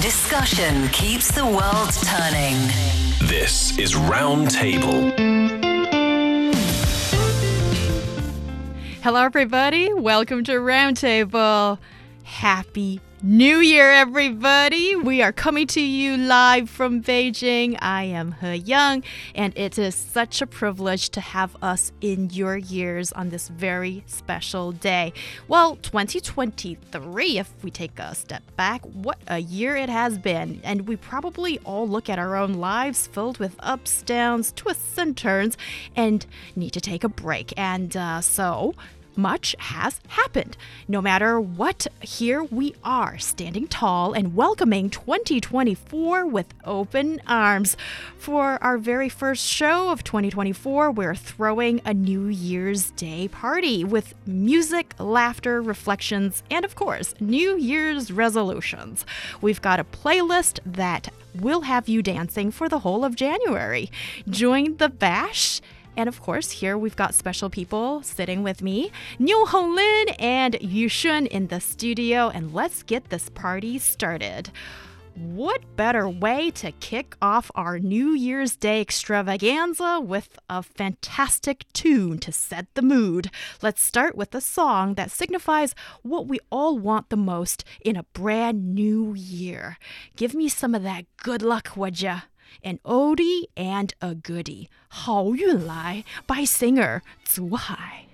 Discussion keeps the world turning. This is Roundtable. Hello, everybody. Welcome to Roundtable. Happy New Year, everybody! We are coming to you live from Beijing. I am Heyang, and it is such a privilege to have us in your ears on this very special day. Well, 2023, if we take a step back, what a year it has been. And we probably all look at our own lives filled with ups, downs, twists, and turns, and need to take a break. And uh, so, much has happened. No matter what, here we are, standing tall and welcoming 2024 with open arms. For our very first show of 2024, we're throwing a New Year's Day party with music, laughter, reflections, and of course, New Year's resolutions. We've got a playlist that will have you dancing for the whole of January. Join the bash and of course, here we've got special people sitting with me, Niu Honglin and Yu Shun in the studio, and let's get this party started. What better way to kick off our New Year's Day extravaganza with a fantastic tune to set the mood? Let's start with a song that signifies what we all want the most in a brand new year. Give me some of that good luck, would ya? an oldie and a goodie. 好运来 by singer 祖海。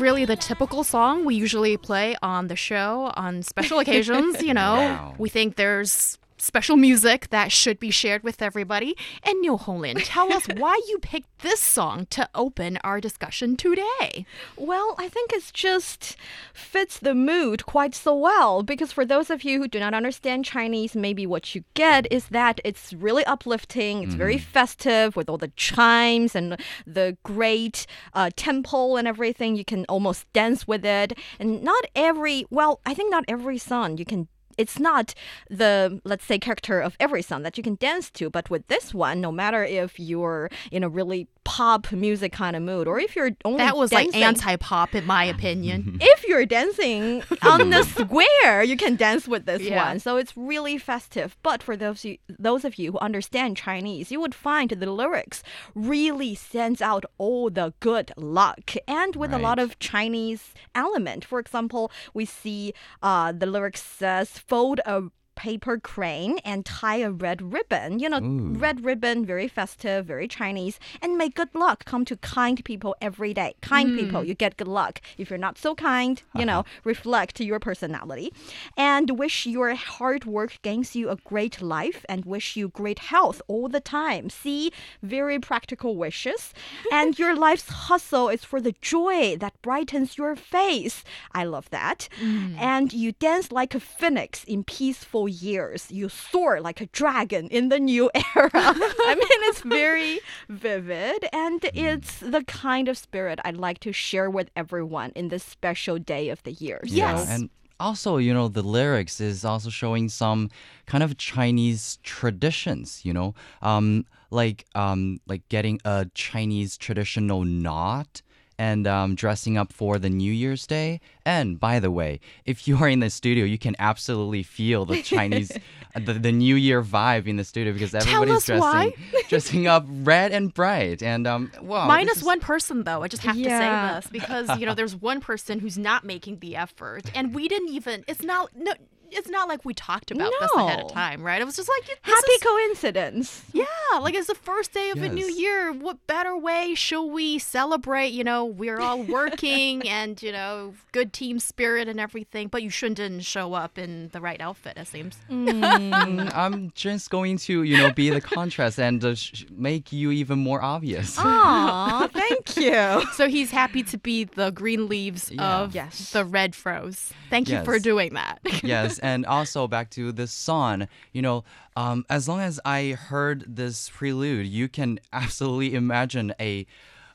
Really the typical song we usually play on the show on special occasions. You know, wow. we think there's special music that should be shared with everybody. And Niu Honglin, tell us why you picked this song to open our discussion today. Well, I think it just fits the mood quite so well because for those of you who do not understand Chinese, maybe what you get is that it's really uplifting, it's mm. very mm-hmm. festive with all the chimes and the great uh, temple and everything. You can almost dance with it. And not every, well, I think not every song you can it's not the let's say character of every song that you can dance to but with this one no matter if you're in a really pop music kind of mood, or if you're only that was dancing, like anti-pop in my opinion. if you're dancing on the square, you can dance with this yeah. one. So it's really festive. But for those you, those of you who understand Chinese, you would find the lyrics really sends out all the good luck, and with right. a lot of Chinese element. For example, we see uh, the lyrics says "fold a paper crane and tie a red ribbon. You know, Ooh. red ribbon, very festive, very Chinese, and may good luck come to kind people every day. Kind mm. people, you get good luck. If you're not so kind, you know, reflect your personality. And wish your hard work gains you a great life and wish you great health all the time. See, very practical wishes. and your life's hustle is for the joy that brightens your face. I love that. Mm. And you dance like a phoenix in peaceful years, you soar like a dragon in the new era. I mean, it's very vivid and it's the kind of spirit I'd like to share with everyone in this special day of the year. So- Yes. And also, you know, the lyrics is also showing some kind of Chinese traditions, you know, um, like um, like getting a Chinese traditional knot and um, dressing up for the New Year's Day. And by the way, if you are in the studio, you can absolutely feel the Chinese, uh, the, the New Year vibe in the studio because everybody's dressing dressing up red and bright. And um, wow, Minus is- one person, though. I just have Yeah. to say this because you know there's one person who's not making the effort, and we didn't even. It's not no. It's not like we talked about this ahead of time, right? It was just like this Happy is- coincidence. Yeah, like it's the first day of a new year. What better way shall we celebrate? You know, we're all working and, you know, good team spirit and everything, but Yushun didn't show up in the right outfit, it seems. Mm, I'm just going to, you know, be the contrast and uh, sh- make you even more obvious. Aw, thank you. So he's happy to be the green leaves Yeah. of Yes. the red froze. Thank you for doing that. yes, and also back to this song, you know, um, as long as I heard this prelude, you can absolutely imagine a.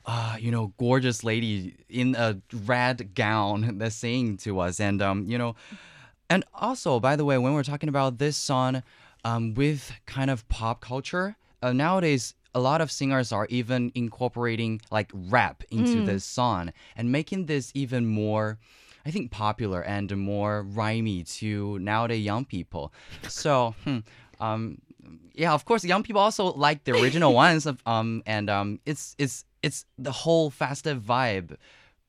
Uh, you know, gorgeous lady in a red gown that's singing to us, and um, you know, and also, by the way, when we're talking about this song, um, with kind of pop culture, uh, nowadays a lot of singers are even incorporating like rap into this song and making this even more. I think popular and more rhymey to nowadays young people. So, hmm, um, yeah, of course, young people also like the original ones. Of, um, and um, it's it's it's the whole festive vibe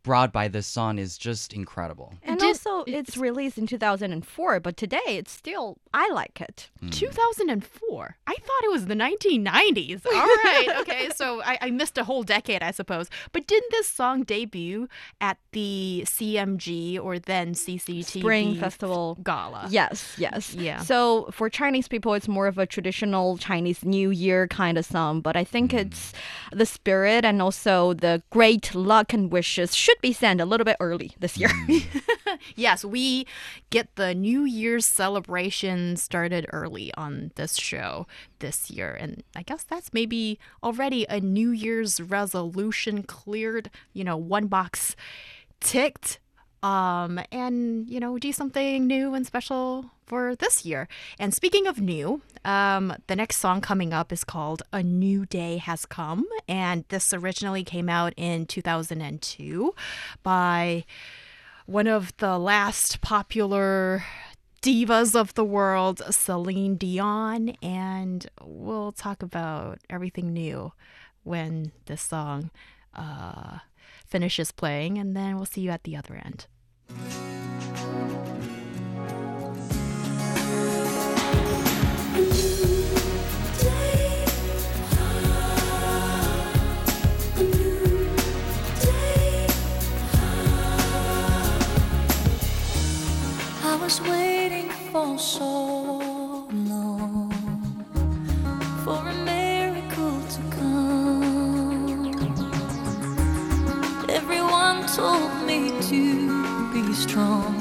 brought by this song is just incredible. And Did- also, it's released in 2004, but today it's still, I like it. Hmm. 2004. I thought it was the 1990s. All right. Okay. So I, I missed a whole decade, I suppose. But didn't this song debut at the CMG or then CCTV Spring Festival. Gala? Yes, yes. Yeah. So for Chinese people, it's more of a traditional Chinese New Year kind of song, but I think hmm. it's the spirit and also the great luck and wishes should be sent a little bit early this year. Hmm. Yes, we get the New Year's celebration started early on this show this year. And I guess that's maybe already a New Year's resolution cleared, you know, one box ticked. Um, and you know, do something new and special for this year. And speaking of new, um, the next song coming up is called A New Day Has Come. And this originally came out in 2002 by one of the last popular divas of the world, Celine Dion, and we'll talk about everything new when this song uh, finishes playing, and then we'll see you at the other end. Was waiting for so long for a miracle to come. Everyone told me to be strong.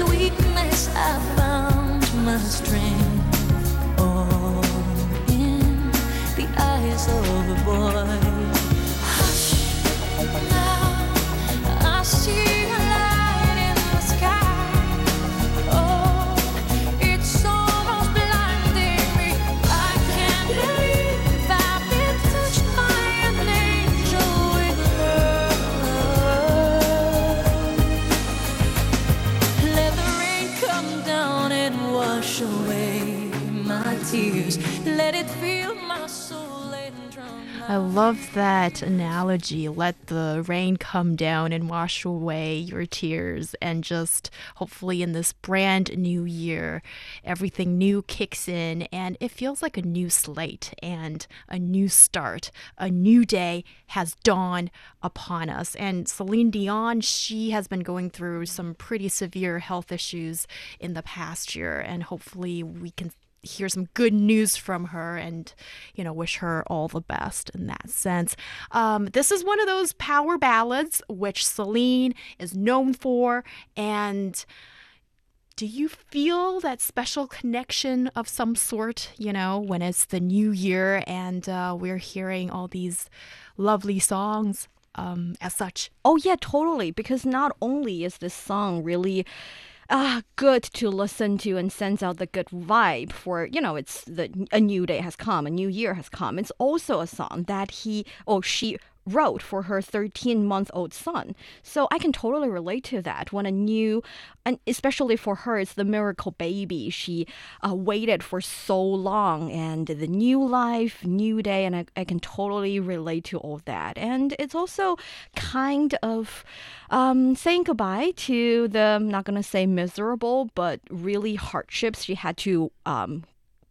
Was weakness, I found my strength. All in the eyes of a boy. I love that analogy. Let the rain come down and wash away your tears. And just hopefully in this brand new year, everything new kicks in and it feels like a new slate and a new start. A new day has dawned upon us. And Celine Dion, she has been going through some pretty severe health issues in the past year. And hopefully we can hear some good news from her and you know wish her all the best in that sense. Um, this is one of those power ballads which celine is known for. And do you feel that special connection of some sort you know when it's the new year and uh, we're hearing all these lovely songs um, as such? Oh yeah, totally. Because not only is this song really uh, good to listen to and sends out the good vibe for you know it's the a new day has come, a new year has come. It's also a song that he or she wrote for her 13 month old son. So I can totally relate to that. When a new, and especially for her, it's the miracle baby. She uh, waited for so long and the new life, new day, and I, I can totally relate to all that. And it's also kind of um, saying goodbye to the, I'm not going to say miserable, but really hardships she had to um,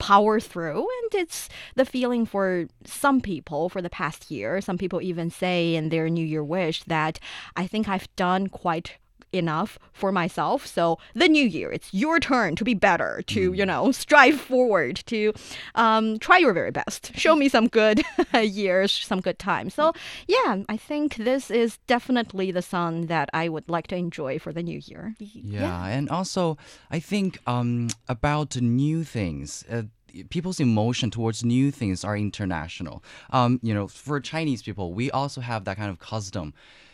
power through and it's the feeling for some people for the past year. Some people even say in their new year wish that i think i've done quite enough for myself. So the new year it's your turn to be better to you know strive forward to um, try your very best. Show me some good years some good time so yeah i think this is definitely the song that i would like to enjoy for the new year. Yeah, and also I think um, about new things. Uh, people's emotion towards new things are international. Um, you know, for Chinese people, we also have that kind of custom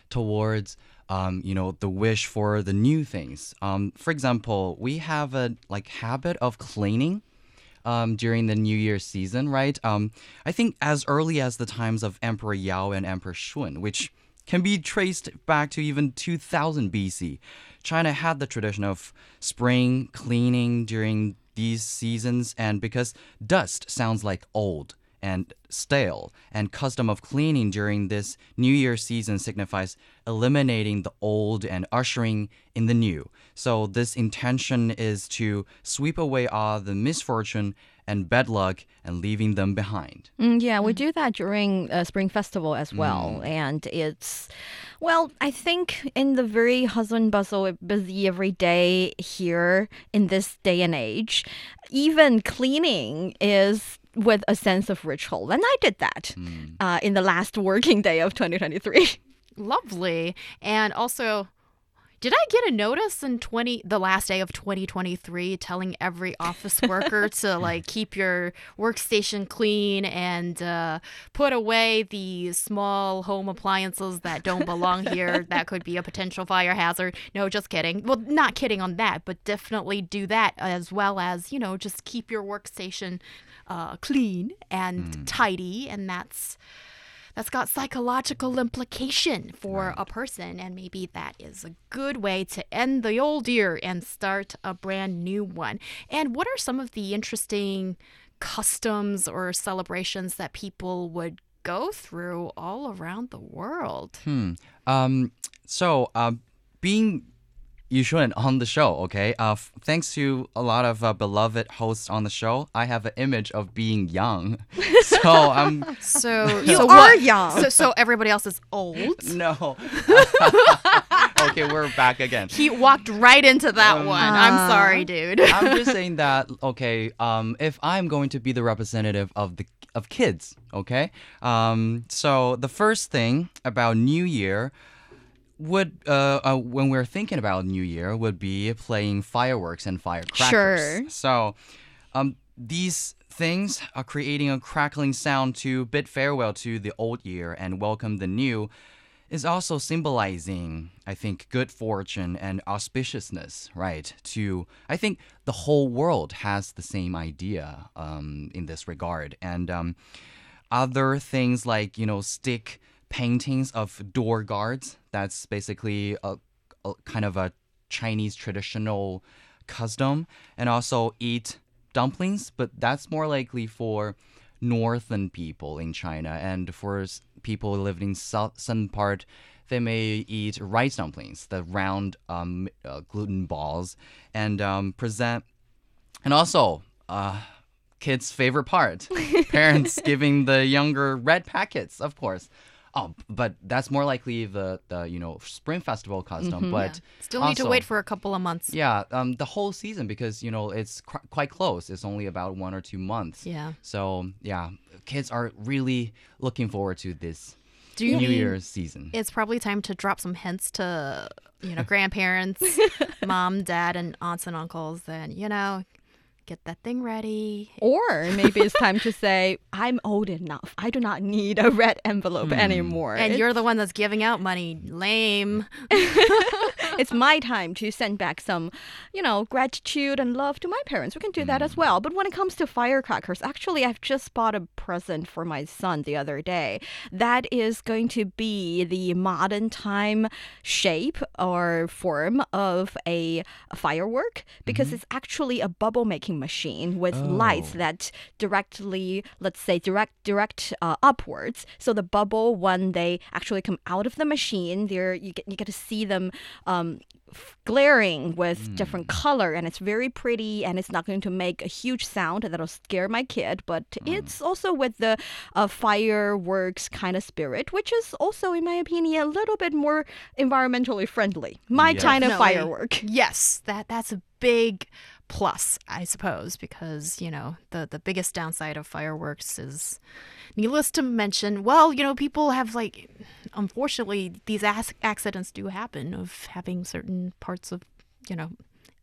towards um, you know the wish for the new things. Um, for example, we have a like habit of cleaning um, during the New Year season, right? Um, I think as early as the times of Emperor Yao and Emperor Shun, which can be traced back to even 2000 BC. China had the tradition of spring cleaning during these seasons, and because dust sounds like old and stale, and custom of cleaning during this New Year season signifies eliminating the old and ushering in the new. So this intention is to sweep away all the misfortune and bad luck and leaving them behind. Mm, yeah, we do that during uh, Spring Festival as well. And it's, well, I think in the very hustle and bustle, busy every day here in this day and age, even cleaning is with a sense of ritual. And I did that uh, in the last working day of 2023. lovely and also did I get a notice in 20 the last day of 2023 telling every office worker to like keep your workstation clean and uh, put away the small home appliances that don't belong here that could be a potential fire hazard. No, just kidding. Well, not kidding on that, but definitely do that as well as, you know, just keep your workstation uh, clean and tidy and that's that's got psychological implication for a person and maybe that is a good way to end the old year and start a brand new one. And what are some of the interesting customs or celebrations that people would go through all around the world? Um, so, um, being Yushun on the show, okay, uh, f- thanks to a lot of uh, beloved hosts on the show, I have an image of being young. so, I'm so You so are what- young. so, so everybody else is old no. okay, we're back again. he walked right into that one i'm sorry dude I'm just saying that okay, um, if I'm going to be the representative of the of kids, okay, um, so the first thing about New Year, would uh, uh when we're thinking about New Year would be playing fireworks and firecrackers. Sure. So, um, these things are creating a crackling sound to bid farewell to the old year and welcome the new. Is also symbolizing, I think, good fortune and auspiciousness, right? To I think the whole world has the same idea um, in this regard, and um, other things like you know stick paintings of door guards. That's basically a, a kind of a Chinese traditional custom, and also eat dumplings, but that's more likely for northern people in China, and for people living in south southern part. They may eat rice dumplings, the round um, uh, gluten balls, and um, present and also, uh, kids' favorite part parents giving the younger red packets, of course. Oh, but that's more likely the, the you know spring festival custom. But Still need to wait for a couple of months. yeah, um, the whole season because you know it's qu- quite close. It's only about one or two months. Yeah. So yeah, kids are really looking forward to this Do you New Year's season. it's probably time to drop some hints to you know grandparents, mom, dad, and aunts and uncles? Then you know, get that thing ready. Or maybe it's time to say, I'm old enough. I do not need a red envelope hmm. anymore. And It's- you're the one that's giving out money. Lame. it's my time to send back some, you know, gratitude and love to my parents. We can do that as well. But when it comes to firecrackers, actually, I've just bought a present for my son the other day. That is going to be the modern time shape or form of a, a firework because it's actually a bubble making machine with lights that directly, let's say, direct direct uh, upwards. So the bubble when they actually come out of the machine, there you get you get to see them um, Um, f- glaring with different mm. color, and it's very pretty, and it's not going to make a huge sound that'll scare my kid. But mm. it's also with the uh, fireworks kind of spirit, which is also, in my opinion, a little bit more environmentally friendly. My Yes. kind of Definitely. firework. Yes, that that's a big plus, I suppose, because you know the the biggest downside of fireworks is, needless to mention, well, you know, people have like, unfortunately, these ac- accidents do happen of having certain parts of, you know.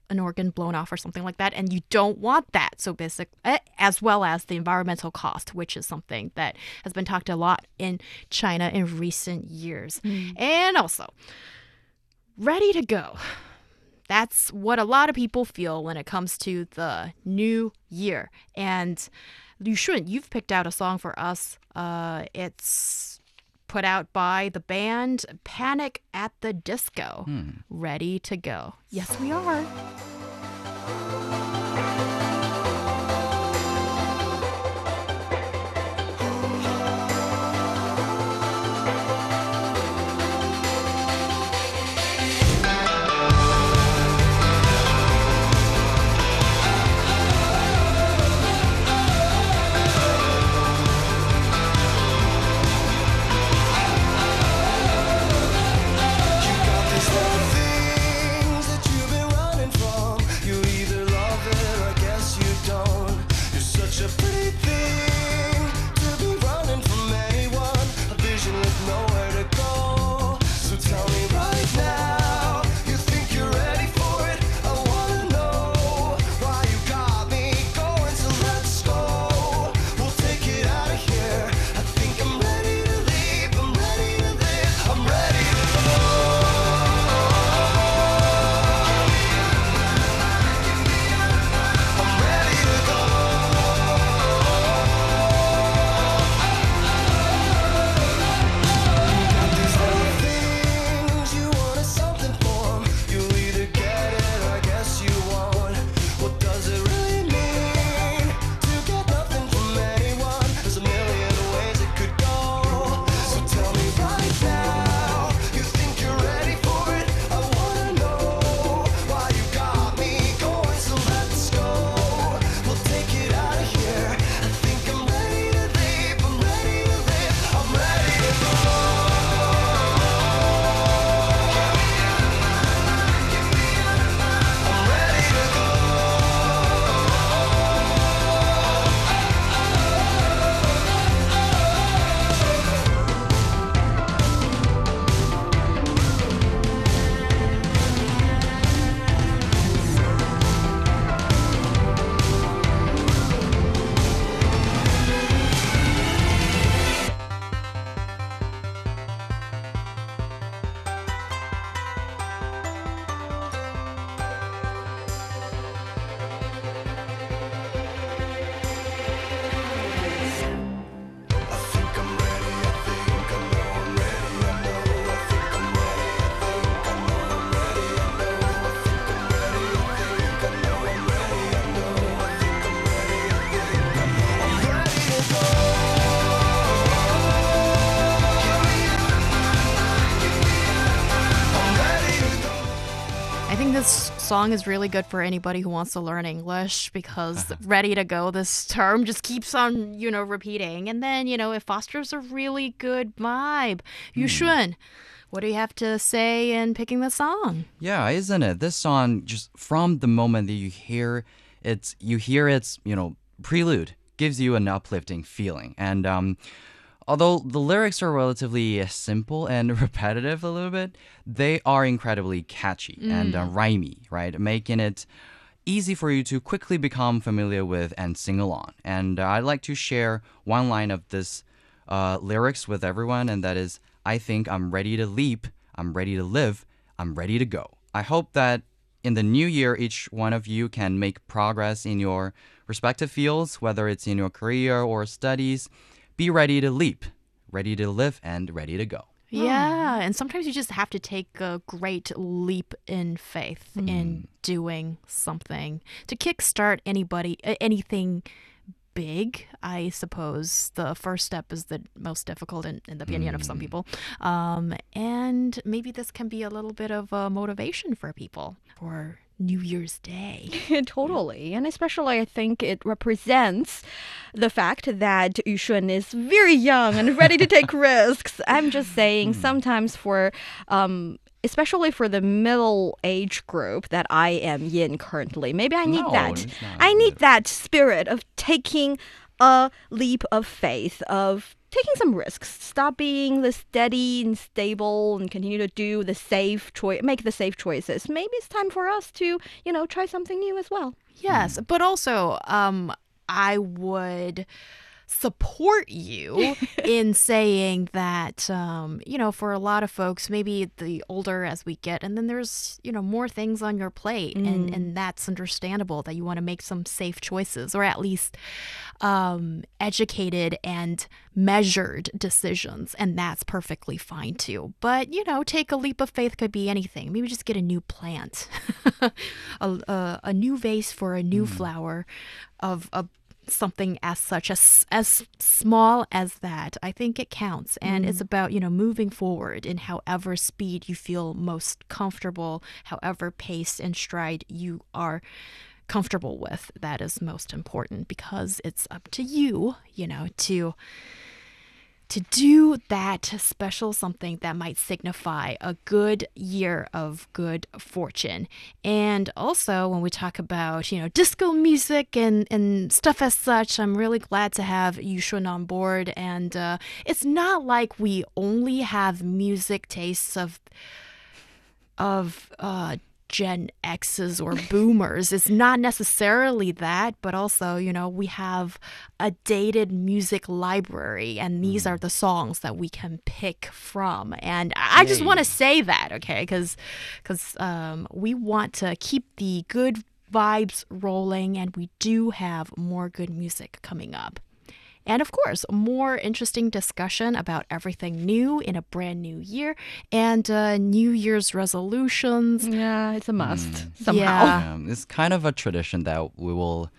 An organ blown off or something like that, and you don't want that. So basic, eh, as well as the environmental cost, which is something that has been talked a lot in China in recent years, and also ready to go. That's what a lot of people feel when it comes to the new year. And Yushun. You've picked out a song for us. Uh, it's put out by the band Panic at the Disco. Ready to go. Yes, we are. Song is really good for anybody who wants to learn English because ready to go this term just keeps on, you know, repeating. And then, you know, it fosters a really good vibe. Yushun, what do you have to say in picking the song? Yeah, isn't it? This song just from the moment that you hear it's you hear its, you know, prelude gives you an uplifting feeling. And um although the lyrics are relatively simple and repetitive a little bit, they are incredibly catchy and uh, rhymey, right? Making it easy for you to quickly become familiar with and sing along. And uh, I'd like to share one line of this uh, lyrics with everyone, and that is I think I'm ready to leap, I'm ready to live, I'm ready to go. I hope that in the new year, each one of you can make progress in your respective fields, whether it's in your career or studies. Be ready to leap, ready to live, and ready to go. Yeah, hmm. and sometimes you just have to take a great leap in faith in hmm. doing something to kickstart anybody anything big. I suppose the first step is the most difficult in, in the opinion of some hmm. people. Um, and maybe this can be a little bit of a motivation for people for New Year's Day. totally. And especially, I think it represents the fact that Yushun is very young and ready to take risks. I'm just saying, sometimes for. Um, Especially for the middle age group that I am in currently, maybe I need No, that. I need that spirit of taking a leap of faith, of taking some risks. Stop being the steady and stable and continue to do the safe choice, make the safe choices. Maybe it's time for us to, you know, try something new as well. Yes, but also, um, I would support you in saying that, um, you know, for a lot of folks, maybe the older as we get, and then there's, you know, more things on your plate, and, and that's understandable that you want to make some safe choices or at least um, educated and measured decisions, and that's perfectly fine too. But, you know, take a leap of faith could be anything. Maybe just get a new plant, a, a, a new vase for a new flower of a something as such as as small as that i think it counts. And it's mm. about you know moving forward in however speed you feel most comfortable however pace and stride you are comfortable with that is most important because it's up to you you know to to do that special something that might signify a good year of good fortune. And also, when we talk about, you know, disco music and, and stuff as such, I'm really glad to have Yushun on board. And uh, it's not like we only have music tastes of of uh, Gen X's or boomers. it's not necessarily that, but also, you know, we have a dated music library, and these are the songs that we can pick from. And I just want to say that, okay? Because um, we want to keep the good vibes rolling, and we do have more good music coming up. And of course, more interesting discussion about everything new in a brand new year and uh, New Year's resolutions. Yeah, it's a must somehow. Yeah. Um, it's kind of a tradition that we will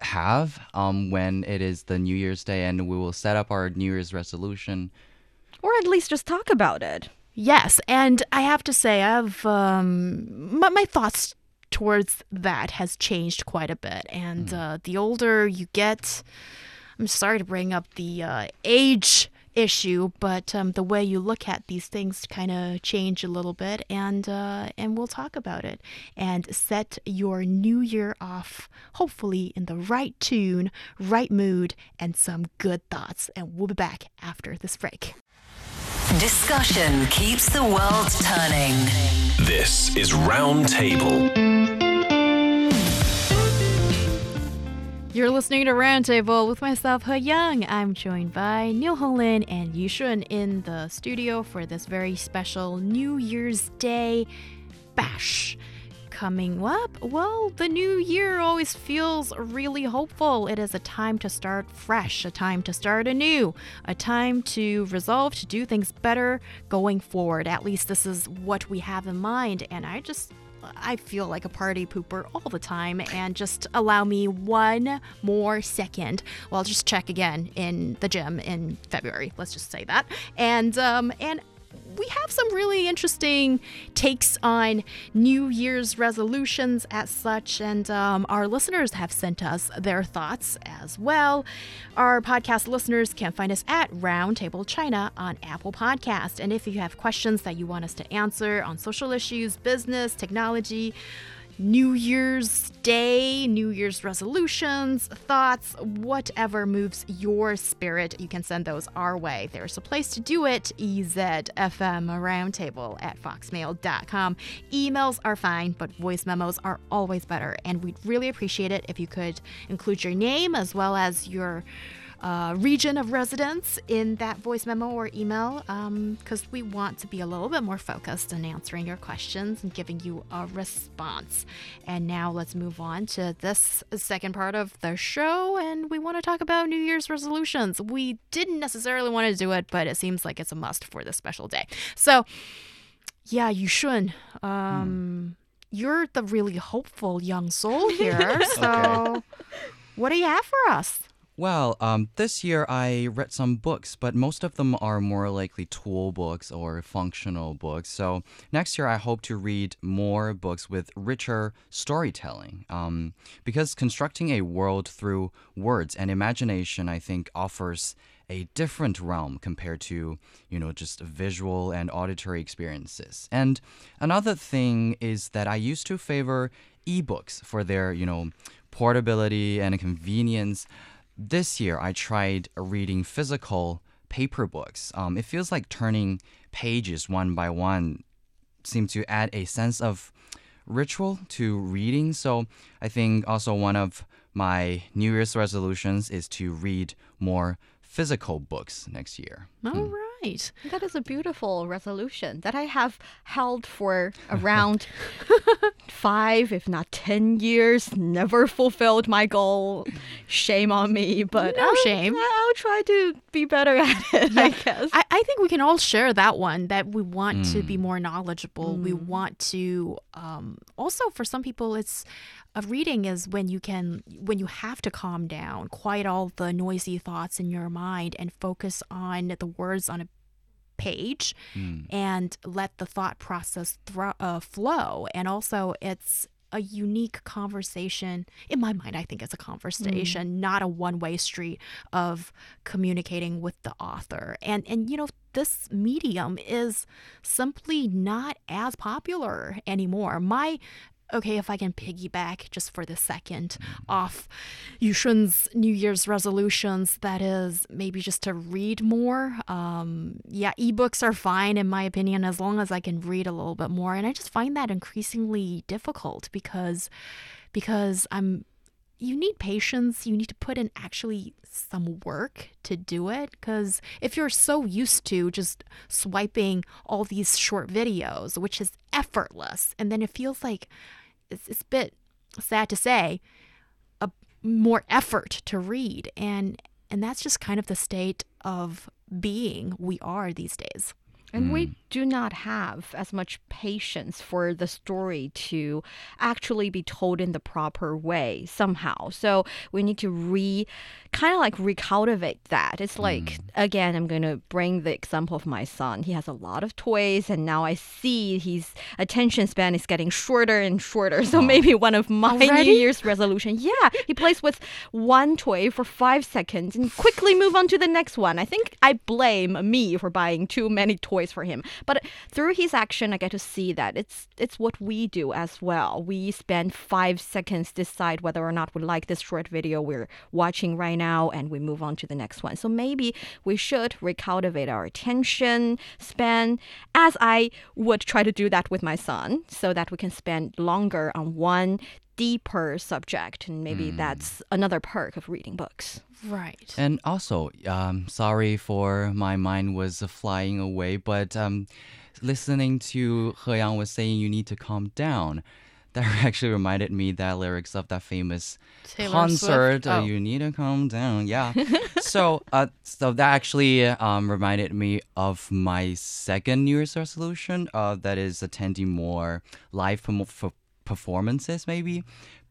have um, when it is the New Year's Day, and we will set up our New Year's resolution. Or at least just talk about it. Yes, and I have to say, I've um, my, my thoughts towards that has changed quite a bit. And uh, the older you get, I'm sorry to bring up the uh, age issue, but um, the way you look at these things kind of change a little bit, and uh, and we'll talk about it and set your new year off, hopefully in the right tune, right mood, and some good thoughts. And we'll be back after this break. Discussion keeps the world turning. This is Roundtable. You're listening to Roundtable with myself, Heyang. I'm joined by Niu Honglin and Yushun in the studio for this very special New Year's Day bash. Coming up, well, the new year always feels really hopeful. It is a time to start fresh, a time to start anew, a time to resolve to do things better going forward. At least this is what we have in mind. And I just I feel like a party pooper all the time, and just allow me one more second. Well, I'll just check again in the gym in February. Let's just say that. And um, and we have some really interesting takes on New Year's resolutions as such, and um, our listeners have sent us their thoughts as well. Our podcast listeners can find us at Roundtable China on Apple Podcast, and if you have questions that you want us to answer on social issues, business, technology. New Year's Day, New Year's resolutions, thoughts, whatever moves your spirit, you can send those our way. There's a place to do it EZFM Roundtable at foxmail.com. Emails are fine, but voice memos are always better. And we'd really appreciate it if you could include your name as well as your uh, region of residence in that voice memo or email because we want to be a little bit more focused in answering your questions and giving you a response. And now let's move on to this second part of the show, and we want to talk about New Year's resolutions. We didn't necessarily want to do it, but it seems like it's a must for this special day. So, yeah, Yushun, um, you're the really hopeful young soul here. So, what do you have for us? Well, um, this year I read some books, but most of them are more likely tool books or functional books. So next year I hope to read more books with richer storytelling. Um, because constructing a world through words and imagination, I think, offers a different realm compared to, you know, just visual and auditory experiences. And another thing is that I used to favor ebooks for their, you know, portability and convenience. This year, I tried reading physical paper books. Um, it feels like turning pages one by one seems to add a sense of ritual to reading. So I think also one of my New Year's resolutions is to read more physical books next year. All right. That is a beautiful resolution that I have held for around five, if not ten years. Never fulfilled my goal. Shame on me, but No I'll, shame. I'll try to be better at it. I guess. I, I think we can all share that one that we want to be more knowledgeable. We want to um, also for some people it's a reading is when you can when you have to calm down, quiet all the noisy thoughts in your mind and focus on the words on a page and let the thought process thro- uh, flow. And also it's a unique conversation. In my mind, I think it's a conversation, not a one-way street of communicating with the author. And and you know, this medium is simply not as popular anymore. My okay, if I can piggyback just for the second off Yushun's New Year's resolutions, that is maybe just to read more. Um, yeah, ebooks are fine in my opinion as long as I can read a little bit more, and I just find that increasingly difficult because because I'm you need patience. You need to put in actually some work to do it. Because if you're so used to just swiping all these short videos, which is effortless, and then it feels like it's, it's a bit sad to say, a more effort to read, and and that's just kind of the state of being we are these days. And we hmm. do not have as much patience for the story to actually be told in the proper way somehow. So we need to re kind of like recultivate that. It's like, hmm. again, I'm going to bring the example of my son. He has a lot of toys, and now I see his attention span is getting shorter and shorter. So maybe one of my Already? New Year's resolution, yeah, he plays with one toy for five seconds and quickly move on to the next one. I think I blame me for buying too many toys for him. But through his action, I get to see that it's it's what we do as well. We spend five seconds decide whether or not we like this short video we're watching right now, and we move on to the next one. So maybe we should recultivate our attention span, as I would try to do that with my son, so that we can spend longer on one deeper subject, and maybe that's another perk of reading books. Right. And also, um, sorry for my mind was flying away, but um, listening to Heyang was saying you need to calm down. That actually reminded me that lyrics of that famous Taylor concert. Uh, Oh. you need to calm down. Yeah. so, uh, so that actually um, reminded me of my second New Year's resolution. Uh, that is attending more live permo- f- performances, maybe.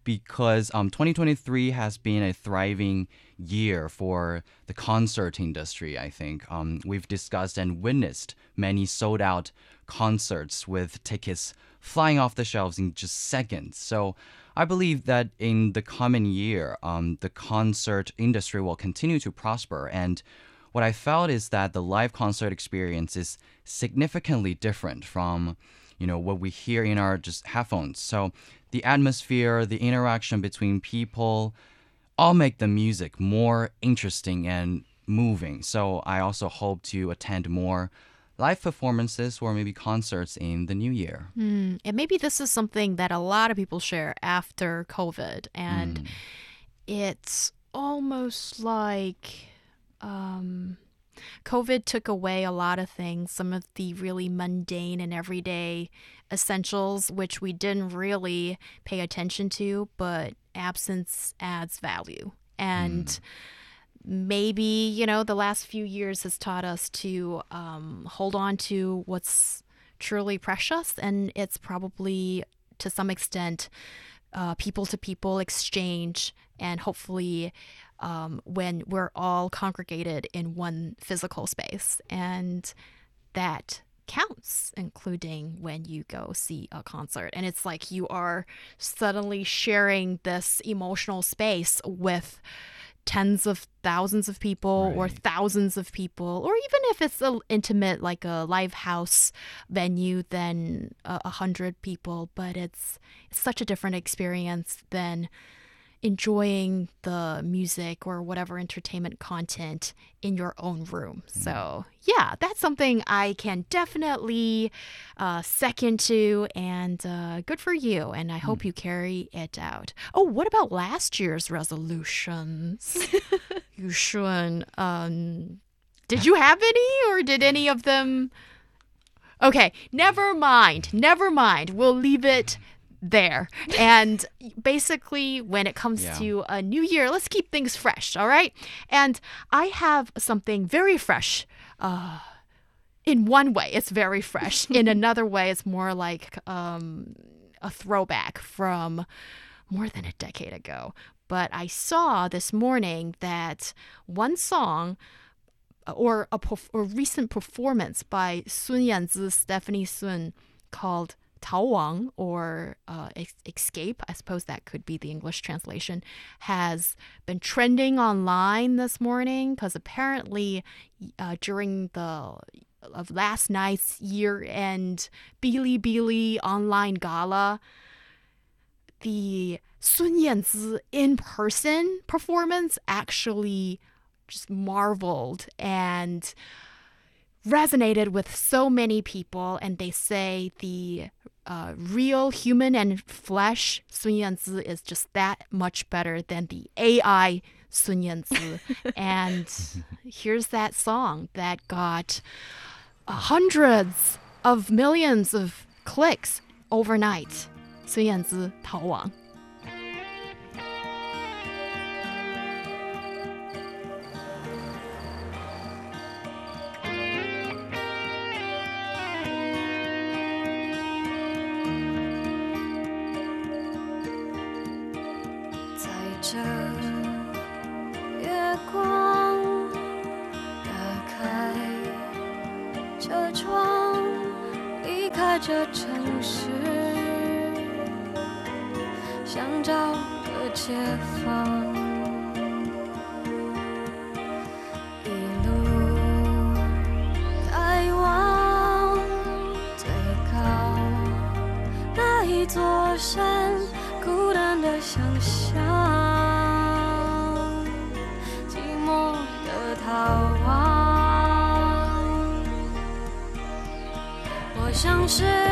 because um, 2023 has been a thriving year for the concert industry. I think um, we've discussed and witnessed many sold out concerts with tickets flying off the shelves in just seconds. So I believe that in the coming year, um, the concert industry will continue to prosper. And what I felt is that the live concert experience is significantly different from, you know, what we hear in our just headphones. So the atmosphere, the interaction between people, all make the music more interesting and moving. So I also hope to attend more live performances or maybe concerts in the new year. Mm, and maybe this is something that a lot of people share after COVID. And it's almost like um, COVID took away a lot of things, some of the really mundane and everyday essentials, which we didn't really pay attention to, but absence adds value. And maybe you know the last few years has taught us to um, hold on to what's truly precious and it's probably to some extent people to people exchange and hopefully um, when we're all congregated in one physical space. And that counts including when you go see a concert. And it's like you are suddenly sharing this emotional space with tens of thousands of people or thousands of people. Or even if it's a intimate like a live house venue than a a hundred people. But it's, it's such a different experience than enjoying the music or whatever entertainment content in your own room. So, yeah, that's something I can definitely uh, second to, and uh, good for you. And I hope you carry it out. Oh, what about last year's resolutions? you should. Um, did you have any, or did any of them? Okay, never mind. Never mind. We'll leave it there. And basically, when it comes Yeah. to a new year, let's keep things fresh, all right? And I have something very fresh. Uh, in one way, it's very fresh. in another way, it's more like um, a throwback from more than a decade ago. But I saw this morning that one song or a, perf- a recent performance by Sun Yanzi, Stephanie Sun, called Tao Wang or uh, Escape, I suppose that could be the English translation, has been trending online this morning because apparently uh, during the of last night's year-end Bilibili online gala, the Sun Yanzi in-person performance actually just marveled. And resonated with so many people and they say the uh, real human and flesh Sun Yanzi is just that much better than the AI Sun Yanzi. and here's that song that got hundreds of millions of clicks overnight. Sun Yanzi 逃亡。离开这城市，想找个解放。一路抬往最高那一座山，孤单的想象，是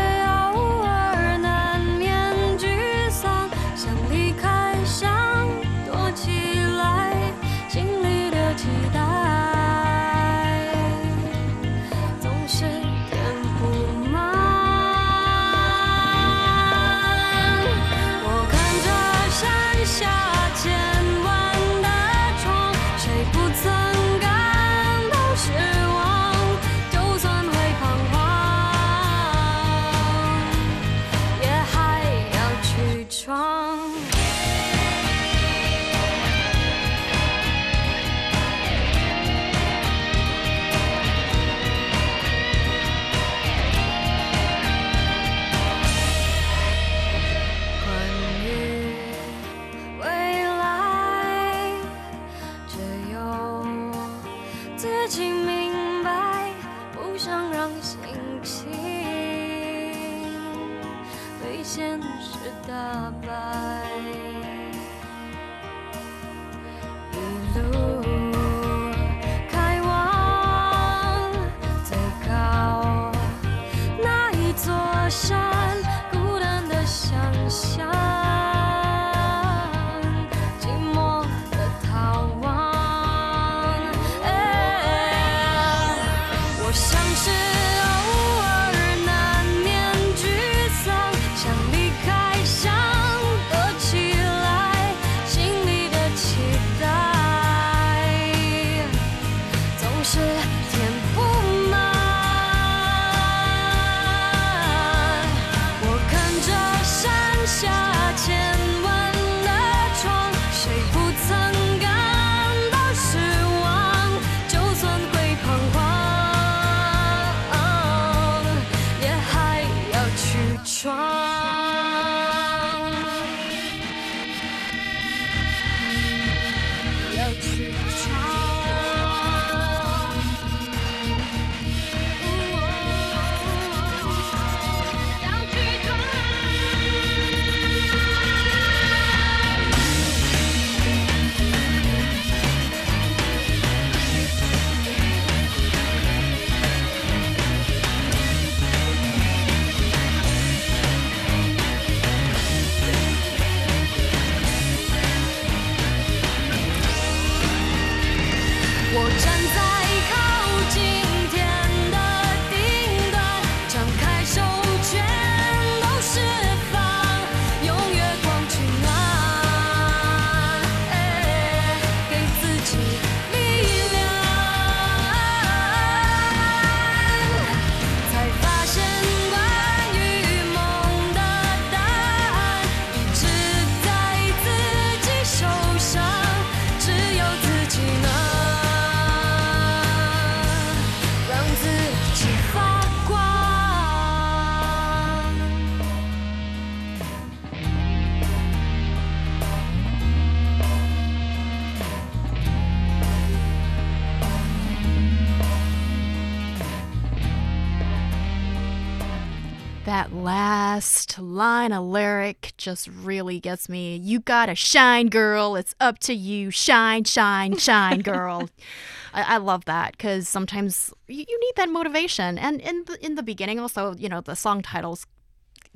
line of lyric just really gets me. You gotta shine, girl. It's up to you. Shine, shine, shine, girl. I, I love that because sometimes you, you need that motivation. And in the, in the beginning, also, you know, the song titles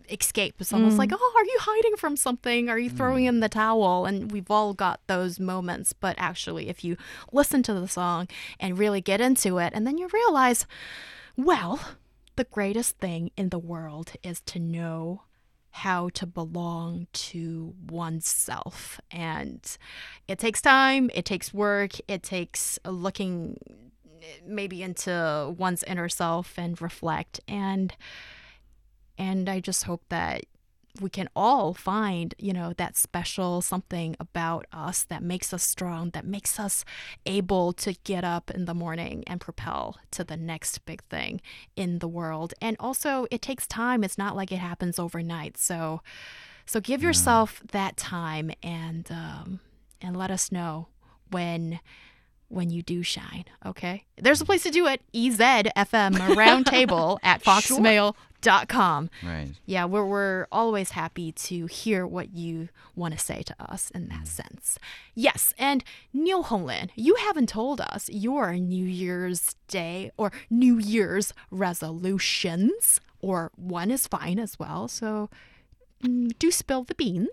escape. It's almost like, mm. oh, are you hiding from something? Are you throwing mm. in the towel? And we've all got those moments. But actually, if you listen to the song and really get into it, and then you realize, well, the greatest thing in the world is to know how to belong to oneself. And it takes time, it takes work, it takes looking maybe into one's inner self and reflect and and I just hope that we can all find, you know, that special something about us that makes us strong, that makes us able to get up in the morning and propel to the next big thing in the world. And also, it takes time. It's not like it happens overnight. So, so give yourself that time and um, and let us know when when you do shine. Okay, there's a place to do it. EZFM Roundtable at foxmail.com. Right. Yeah, we're, we're always happy to hear what you want to say to us in that mm. sense. Yes, and Niu Honglin, you haven't told us your New Year's Day or New Year's resolutions, or one is fine as well. So mm, do spill the beans.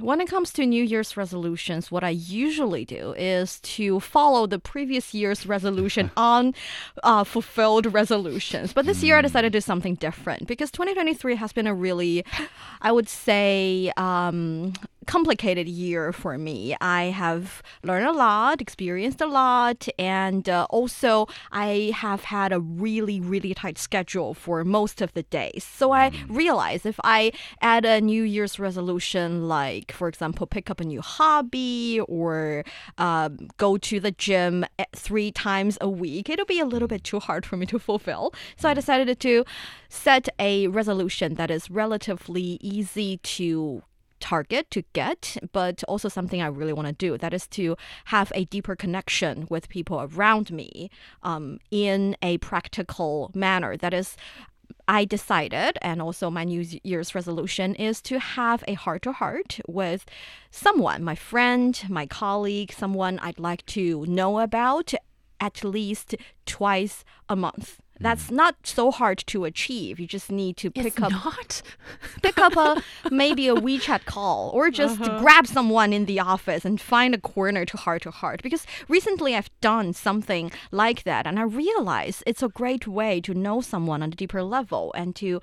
When it comes to New Year's resolutions, what I usually do is to follow the previous year's resolution on uh, fulfilled resolutions. But this year I decided to do something different because 2023 has been a really, I would say, um, complicated year for me. I have learned a lot, experienced a lot, and uh, also I have had a really, really tight schedule for most of the days. So I realized if I add a New Year's resolution, like, for example, pick up a new hobby or um, go to the gym eh, three times a week, it'll be a little bit too hard for me to fulfill. So I decided to set a resolution that is relatively easy to target to get, but also something I really want to do. That is to have a deeper connection with people around me um, in a practical manner. That is, I decided, and also my New Year's resolution is to have a heart to heart with someone, my friend, my colleague, someone I'd like to know about at least twice a month. That's not so hard to achieve. You just need to It's pick up not. pick up a maybe a WeChat call or just uh-huh. grab someone in the office and find a corner to heart to heart because recently I've done something like that and I realize it's a great way to know someone on a deeper level and to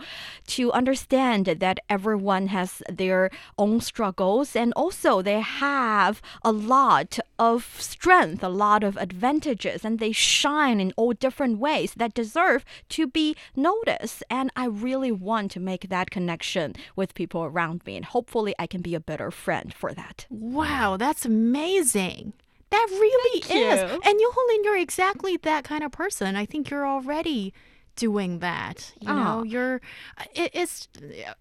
to understand that everyone has their own struggles and also they have a lot of strength, a lot of advantages and they shine in all different ways that deserve to be noticed and I really want to make that connection with people around me and hopefully I can be a better friend for that. Wow, that's amazing. That really Thank is. you. And Niu Honglin, you're exactly that kind of person. I think you're already doing that. You know, oh. you're uh, it, it's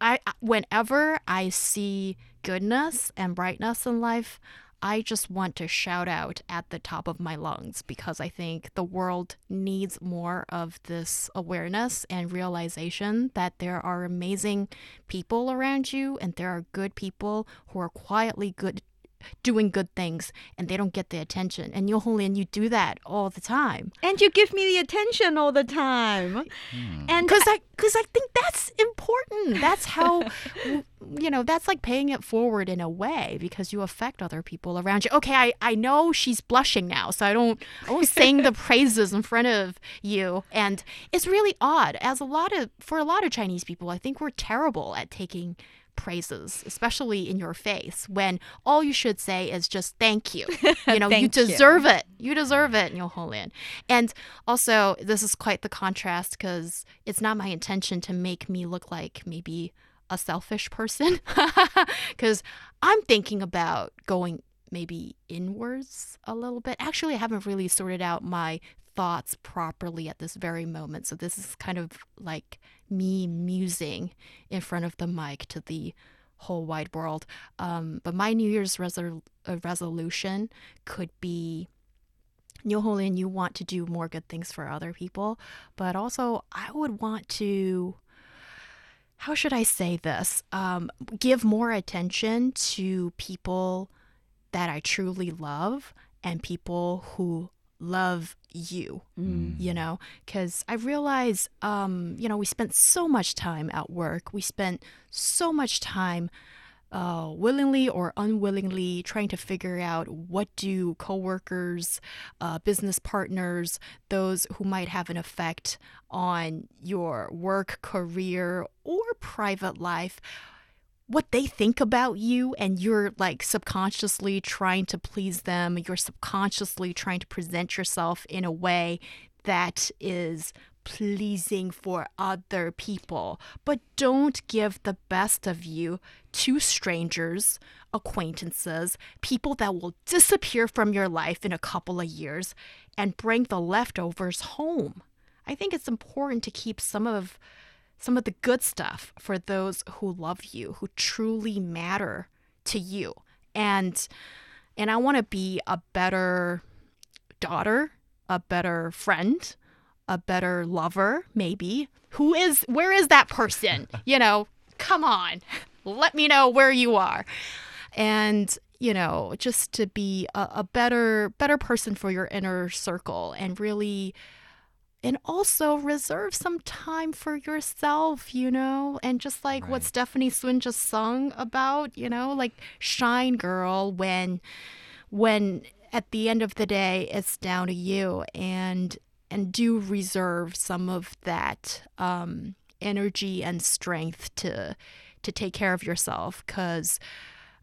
I- whenever I see goodness and brightness in life, I just want to shout out at the top of my lungs because I think the world needs more of this awareness and realization that there are amazing people around you and there are good people who are quietly good doing good things and they don't get the attention. And Niu Honglin, you do that all the time. And you give me the attention all the time. Hmm. And because I because I think that's important. That's how you know that's like paying it forward in a way because you affect other people around you. Okay, I I know she's blushing now, so I don't I won't sing the praises in front of you. And it's really odd as a lot of for a lot of Chinese people, I think we're terrible at taking praises especially in your face when all you should say is just thank you you know you Thank you. deserve it you deserve it Niu Honglin. and also this is quite the contrast because it's not my intention to make me look like maybe a selfish person because i'm thinking about going maybe inwards a little bit actually i haven't really sorted out my thoughts properly at this very moment so this is kind of like me musing in front of the mic to the whole wide world um, but my new year's resol- uh, resolution could be Niu Honglin, you want to do more good things for other people, but also I would want to, how should I say this? Um, give more attention to people that I truly love and people who love you, you know? Because I realize, um, you know, we spent so much time at work, we spent so much time uh, willingly or unwillingly trying to figure out what do coworkers, uh, business partners, those who might have an effect on your work, career, or private life, what they think about you, and you're like subconsciously trying to please them. You're subconsciously trying to present yourself in a way that is pleasing for other people, but don't give the best of you to strangers, acquaintances, people that will disappear from your life in a couple of years and bring the leftovers home. I think it's important to keep some of some of the good stuff for those who love you, who truly matter to you. And and I want to be a better daughter, a better friend, a better lover, maybe. Who is where is that person? You know, come on. Let me know where you are. And you know, just to be a, a better better person for your inner circle and really and also reserve some time for yourself, you know, and just like what Stephanie Sun just sung about, you know, like shine girl when when at the end of the day it's down to you and and do reserve some of that um energy and strength to to take care of yourself cuz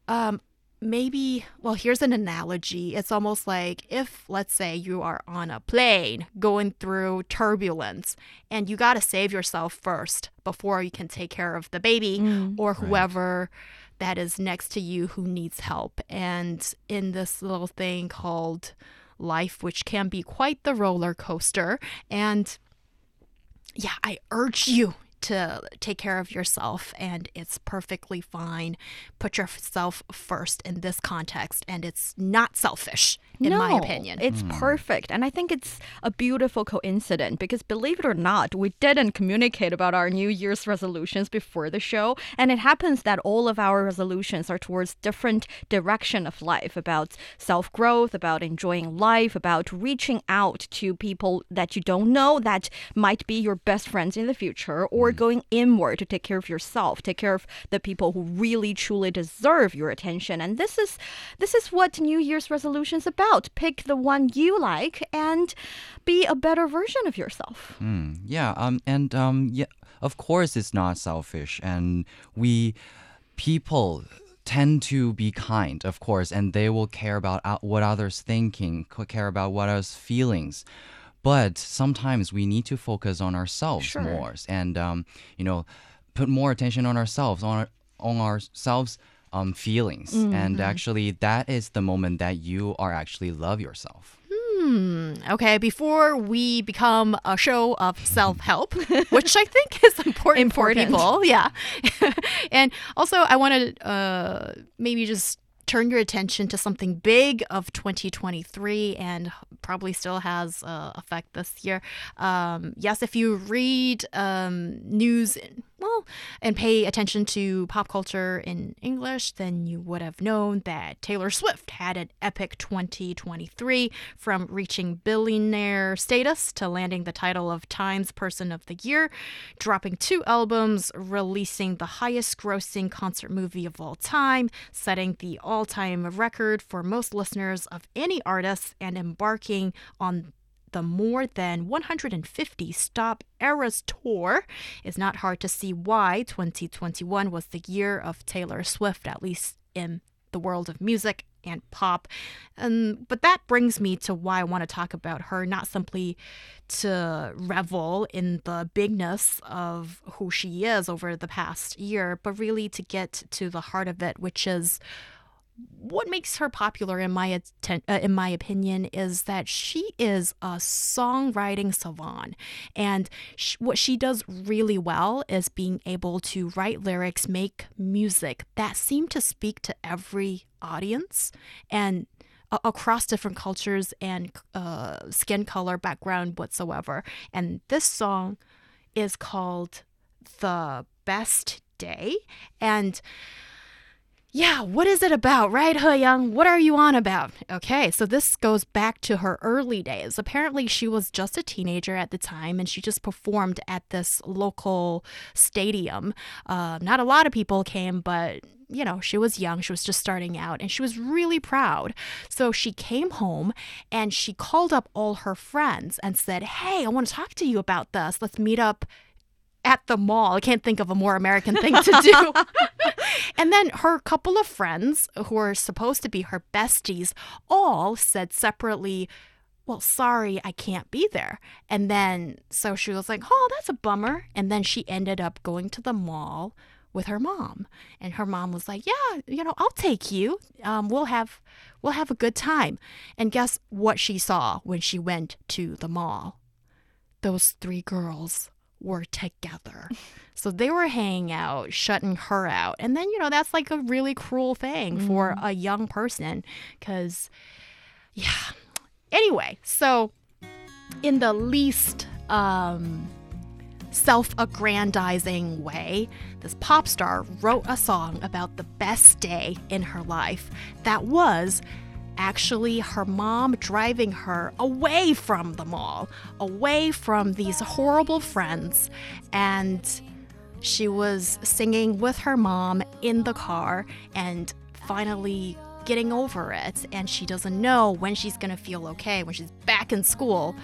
um maybe well here's an analogy. It's almost like if let's say you are on a plane going through turbulence and you got to save yourself first before you can take care of the baby mm, or whoever that is next to you who needs help. And in this little thing called life which can be quite the roller coaster and yeah, I urge you to take care of yourself, and it's perfectly fine. Put yourself first in this context, and it's not selfish, in my No, opinion. It's hmm. perfect. And I think it's a beautiful coincidence because believe it or not, we didn't communicate about our New Year's resolutions before the show. And it happens that all of our resolutions are towards different direction of life, about self-growth, about enjoying life, about reaching out to people that you don't know that might be your best friends in the future, or going inward to take care of yourself, take care of the people who really truly deserve your attention. And this is this is what New Year's resolutions about. Pick the one you like and be a better version of yourself. Mm, yeah, um, and um, yeah, of course it's not selfish, and we people tend to be kind, of course, and they will care about what others thinking, care about what others feelings. But sometimes we need to focus on ourselves Sure. more, and um, you know, put more attention on ourselves, on our, on ourselves. Um, feelings, and actually, that is the moment that you are actually love yourself. Okay, before we become a show of self help, which I think is important, Important. for people. Yeah. and also, I want to uh, maybe just turn your attention to something big of 2023 and probably still has uh, effect this year. Um, yes, if you read um, news, well, and pay attention to pop culture in English, then you would have known that Taylor Swift had an epic 2023 from reaching billionaire status to landing the title of Times Person of the Year, dropping two albums, releasing the highest grossing concert movie of all time, setting the all time record for most listeners of any artist, and embarking on the more than 150 stop eras tour. It's not hard to see why 2021 was the year of Taylor Swift at least in the world of music and pop. Um, but that brings me to why I want to talk about her not simply to revel in the bigness of who she is over the past year but really to get to the heart of it which is what makes her popular in my atten- uh, in my opinion is that she is a songwriting savant. And sh- what she does really well is being able to write lyrics make music that seem to speak to every audience and a- across different cultures and uh, skin color background whatsoever. And this song is called the best day. And yeah, what is it about, right, Heyang? What are you on about? Okay, so this goes back to her early days. Apparently, she was just a teenager at the time and she just performed at this local stadium. Uh, not a lot of people came, but you know, she was young, she was just starting out, and she was really proud. So she came home and she called up all her friends and said, Hey, I want to talk to you about this. Let's meet up at the mall. I can't think of a more American thing to do. and then her couple of friends, who are supposed to be her besties, all said separately, Well, sorry, I can't be there. And then, so she was like, Oh, that's a bummer. And then she ended up going to the mall with her mom and her mom was like yeah you know i'll take you um, we'll have we'll have a good time and guess what she saw when she went to the mall those three girls were together. So they were hanging out, shutting her out. And then, you know, that's like a really cruel thing for a young person because, yeah. Anyway, so in the least um, self aggrandizing way, this pop star wrote a song about the best day in her life that was actually her mom driving her away from the mall, away from these horrible friends. And she was singing with her mom in the car and finally getting over it. And she doesn't know when she's going to feel okay, when she's back in school.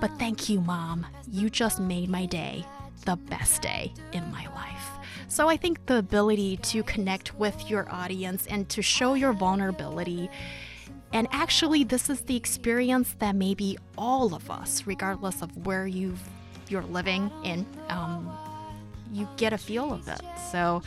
But thank you, mom. You just made my day the best day in my life. So I think the ability to connect with your audience and to show your vulnerability and actually, this is the experience that maybe all of us, regardless of where you you're living in, um, you get a feel of it. So,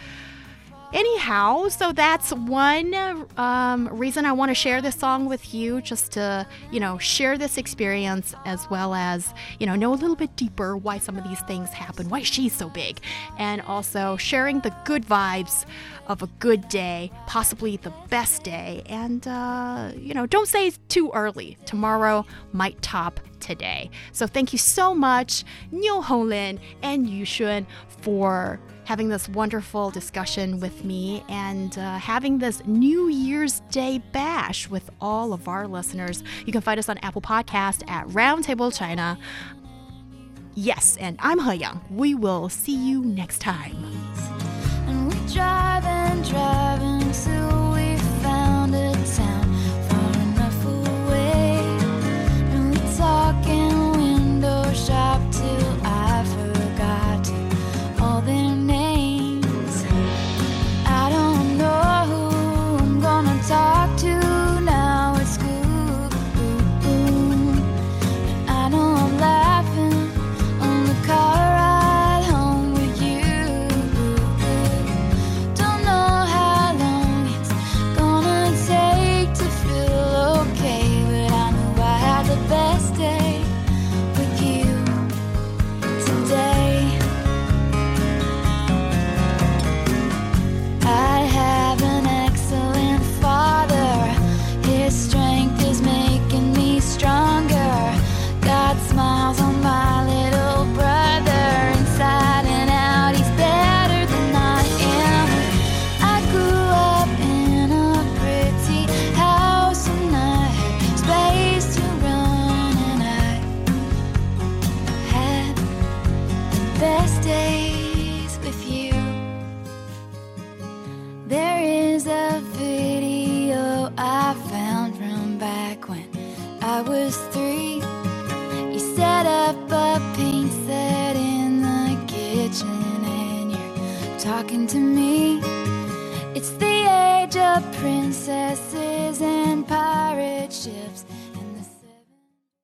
anyhow, so that's one um, reason I want to share this song with you, just to, you know, share this experience as well as, you know, know a little bit deeper why some of these things happen, why she's so big, and also sharing the good vibes of a good day, possibly the best day. And, uh, you know, don't say it's too early. Tomorrow might top today. So thank you so much, Niu Honglin and Yushun, for having this wonderful discussion with me and uh, having this New Year's Day bash with all of our listeners. You can find us on Apple Podcast at Roundtable China. Yes, and I'm Heyang. We will see you next time.